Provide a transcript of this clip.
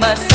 must